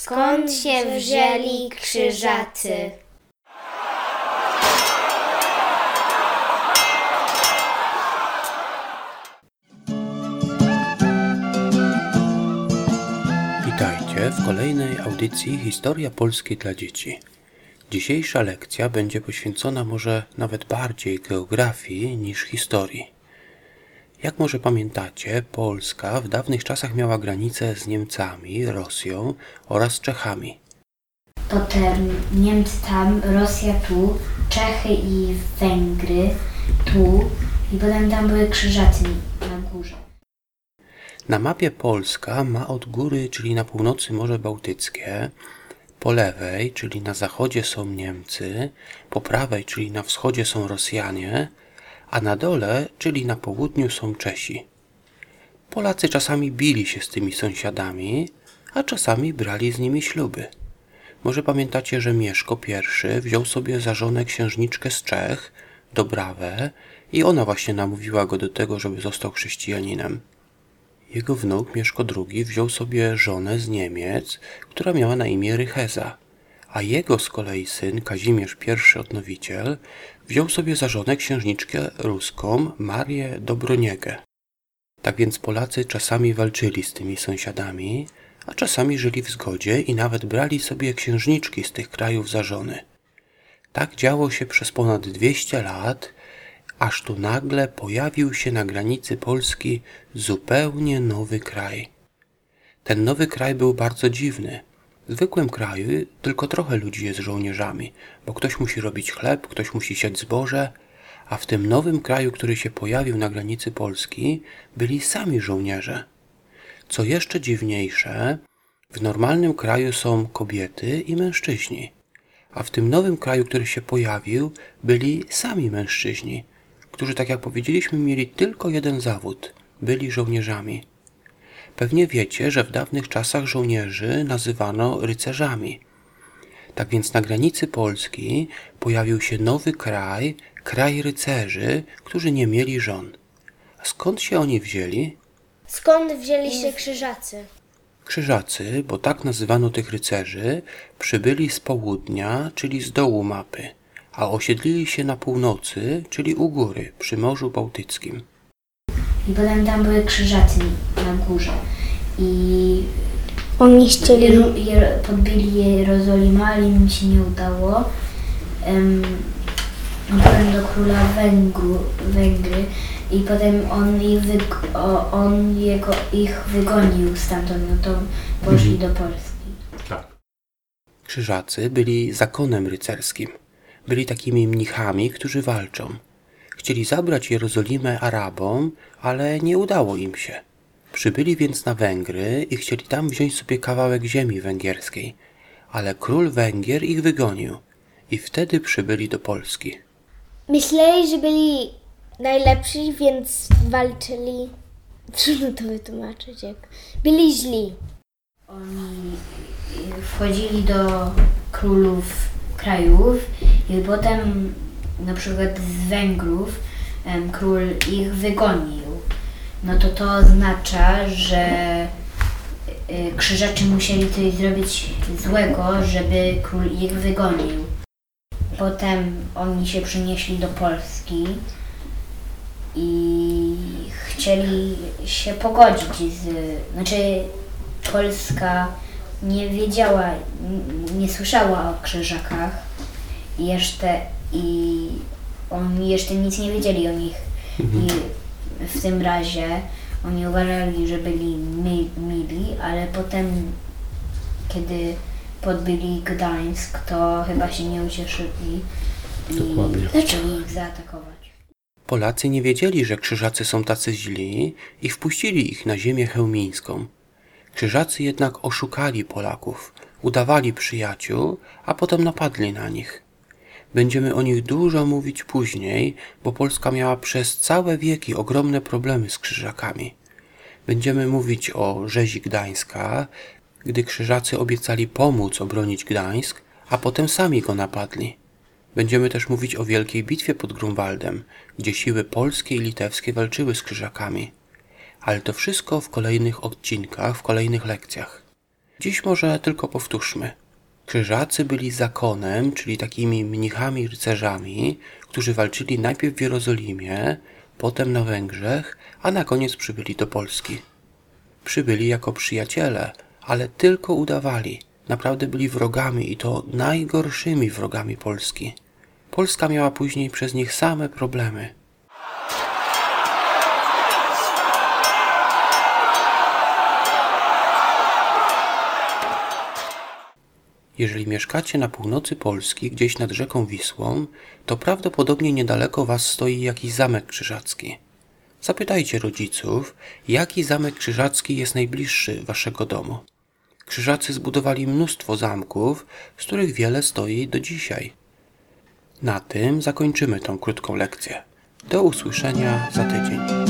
Skąd się wzięli krzyżacy? Witajcie w kolejnej audycji Historia Polski dla dzieci. Dzisiejsza lekcja będzie poświęcona może nawet bardziej geografii niż historii. Jak może pamiętacie, Polska w dawnych czasach miała granicę z Niemcami, Rosją oraz Czechami. Potem Niemcy tam, Rosja tu, Czechy i Węgry tu i potem tam były krzyżacy na górze. Na mapie Polska ma od góry, czyli na północy Morze Bałtyckie, po lewej, czyli na zachodzie są Niemcy, po prawej, czyli na wschodzie są Rosjanie, a na dole, czyli na południu są Czesi. Polacy czasami bili się z tymi sąsiadami, a czasami brali z nimi śluby. Może pamiętacie, że Mieszko I wziął sobie za żonę księżniczkę z Czech, Dobrawę, i ona właśnie namówiła go do tego, żeby został chrześcijaninem. Jego wnuk Mieszko II wziął sobie żonę z Niemiec, która miała na imię Rycheza, a jego z kolei syn Kazimierz I Odnowiciel wziął sobie za żonę księżniczkę ruską Marię Dobroniegę. Tak więc Polacy czasami walczyli z tymi sąsiadami, a czasami żyli w zgodzie i nawet brali sobie księżniczki z tych krajów za żony. Tak działo się przez ponad 200 lat, aż tu nagle pojawił się na granicy Polski zupełnie nowy kraj. Ten nowy kraj był bardzo dziwny. W zwykłym kraju tylko trochę ludzi jest żołnierzami, bo ktoś musi robić chleb, ktoś musi siać zboże, a w tym nowym kraju, który się pojawił na granicy Polski, byli sami żołnierze. Co jeszcze dziwniejsze, w normalnym kraju są kobiety i mężczyźni, a w tym nowym kraju, który się pojawił, byli sami mężczyźni, którzy, tak jak powiedzieliśmy, mieli tylko jeden zawód byli żołnierzami. Pewnie wiecie, że w dawnych czasach żołnierzy nazywano rycerzami. Tak więc na granicy Polski pojawił się nowy kraj, kraj rycerzy, którzy nie mieli żon. A skąd się oni wzięli? Skąd wzięli się krzyżacy? Krzyżacy, bo tak nazywano tych rycerzy, przybyli z południa, czyli z dołu mapy, a osiedlili się na północy, czyli u góry, przy Morzu Bałtyckim. I potem tam były krzyżacy na górze. I Oni chcieli... Jeru- Jer- podbili Jerozolimę, ale im się nie udało. Um, potem do króla Węgru, Węgry i potem on ich, wyg- o, on jego, ich wygonił stamtąd, no to poszli do Polski. Krzyżacy byli zakonem rycerskim. Byli takimi mnichami, którzy walczą. Chcieli zabrać Jerozolimę Arabom, ale nie udało im się. Przybyli więc na Węgry i chcieli tam wziąć sobie kawałek ziemi węgierskiej, ale król Węgier ich wygonił i wtedy przybyli do Polski. Myśleli, że byli najlepsi, więc walczyli. Trudno to wytłumaczyć, jak... Byli źli. Oni y, wchodzili do królów krajów i potem na przykład z Węgrów król ich wygonił. No to to oznacza, że y, krzyżacy musieli coś zrobić złego, żeby król ich wygonił. Potem oni się przenieśli do Polski i chcieli się pogodzić z. Znaczy, Polska nie wiedziała, nie słyszała o krzyżakach i jeszcze, i oni jeszcze nic nie wiedzieli o nich. I w tym razie oni uważali, że byli mi, mili, ale potem, kiedy podbyli Gdańsk, to chyba się nie ucieszyli i Dokładnie. zaczęli ich zaatakować. Polacy nie wiedzieli, że krzyżacy są tacy źli i wpuścili ich na ziemię chełmińską. Krzyżacy jednak oszukali Polaków, udawali przyjaciół, a potem napadli na nich. Będziemy o nich dużo mówić później, bo Polska miała przez całe wieki ogromne problemy z krzyżakami. Będziemy mówić o rzezi Gdańska, gdy krzyżacy obiecali pomóc obronić Gdańsk, a potem sami go napadli. Będziemy też mówić o wielkiej bitwie pod Grunwaldem, gdzie siły polskie i litewskie walczyły z krzyżakami. Ale to wszystko w kolejnych odcinkach, w kolejnych lekcjach. Dziś może tylko powtórzmy. Krzyżacy byli zakonem, czyli takimi mnichami rycerzami, którzy walczyli najpierw w Jerozolimie, potem na Węgrzech, a na koniec przybyli do Polski. Przybyli jako przyjaciele, ale tylko udawali. Naprawdę byli wrogami i to najgorszymi wrogami Polski. Polska miała później przez nich same problemy. Jeżeli mieszkacie na północy Polski, gdzieś nad rzeką Wisłą, to prawdopodobnie niedaleko Was stoi jakiś zamek krzyżacki. Zapytajcie rodziców, jaki zamek krzyżacki jest najbliższy Waszego domu. Krzyżacy zbudowali mnóstwo zamków, z których wiele stoi do dzisiaj. Na tym zakończymy tą krótką lekcję. Do usłyszenia za tydzień.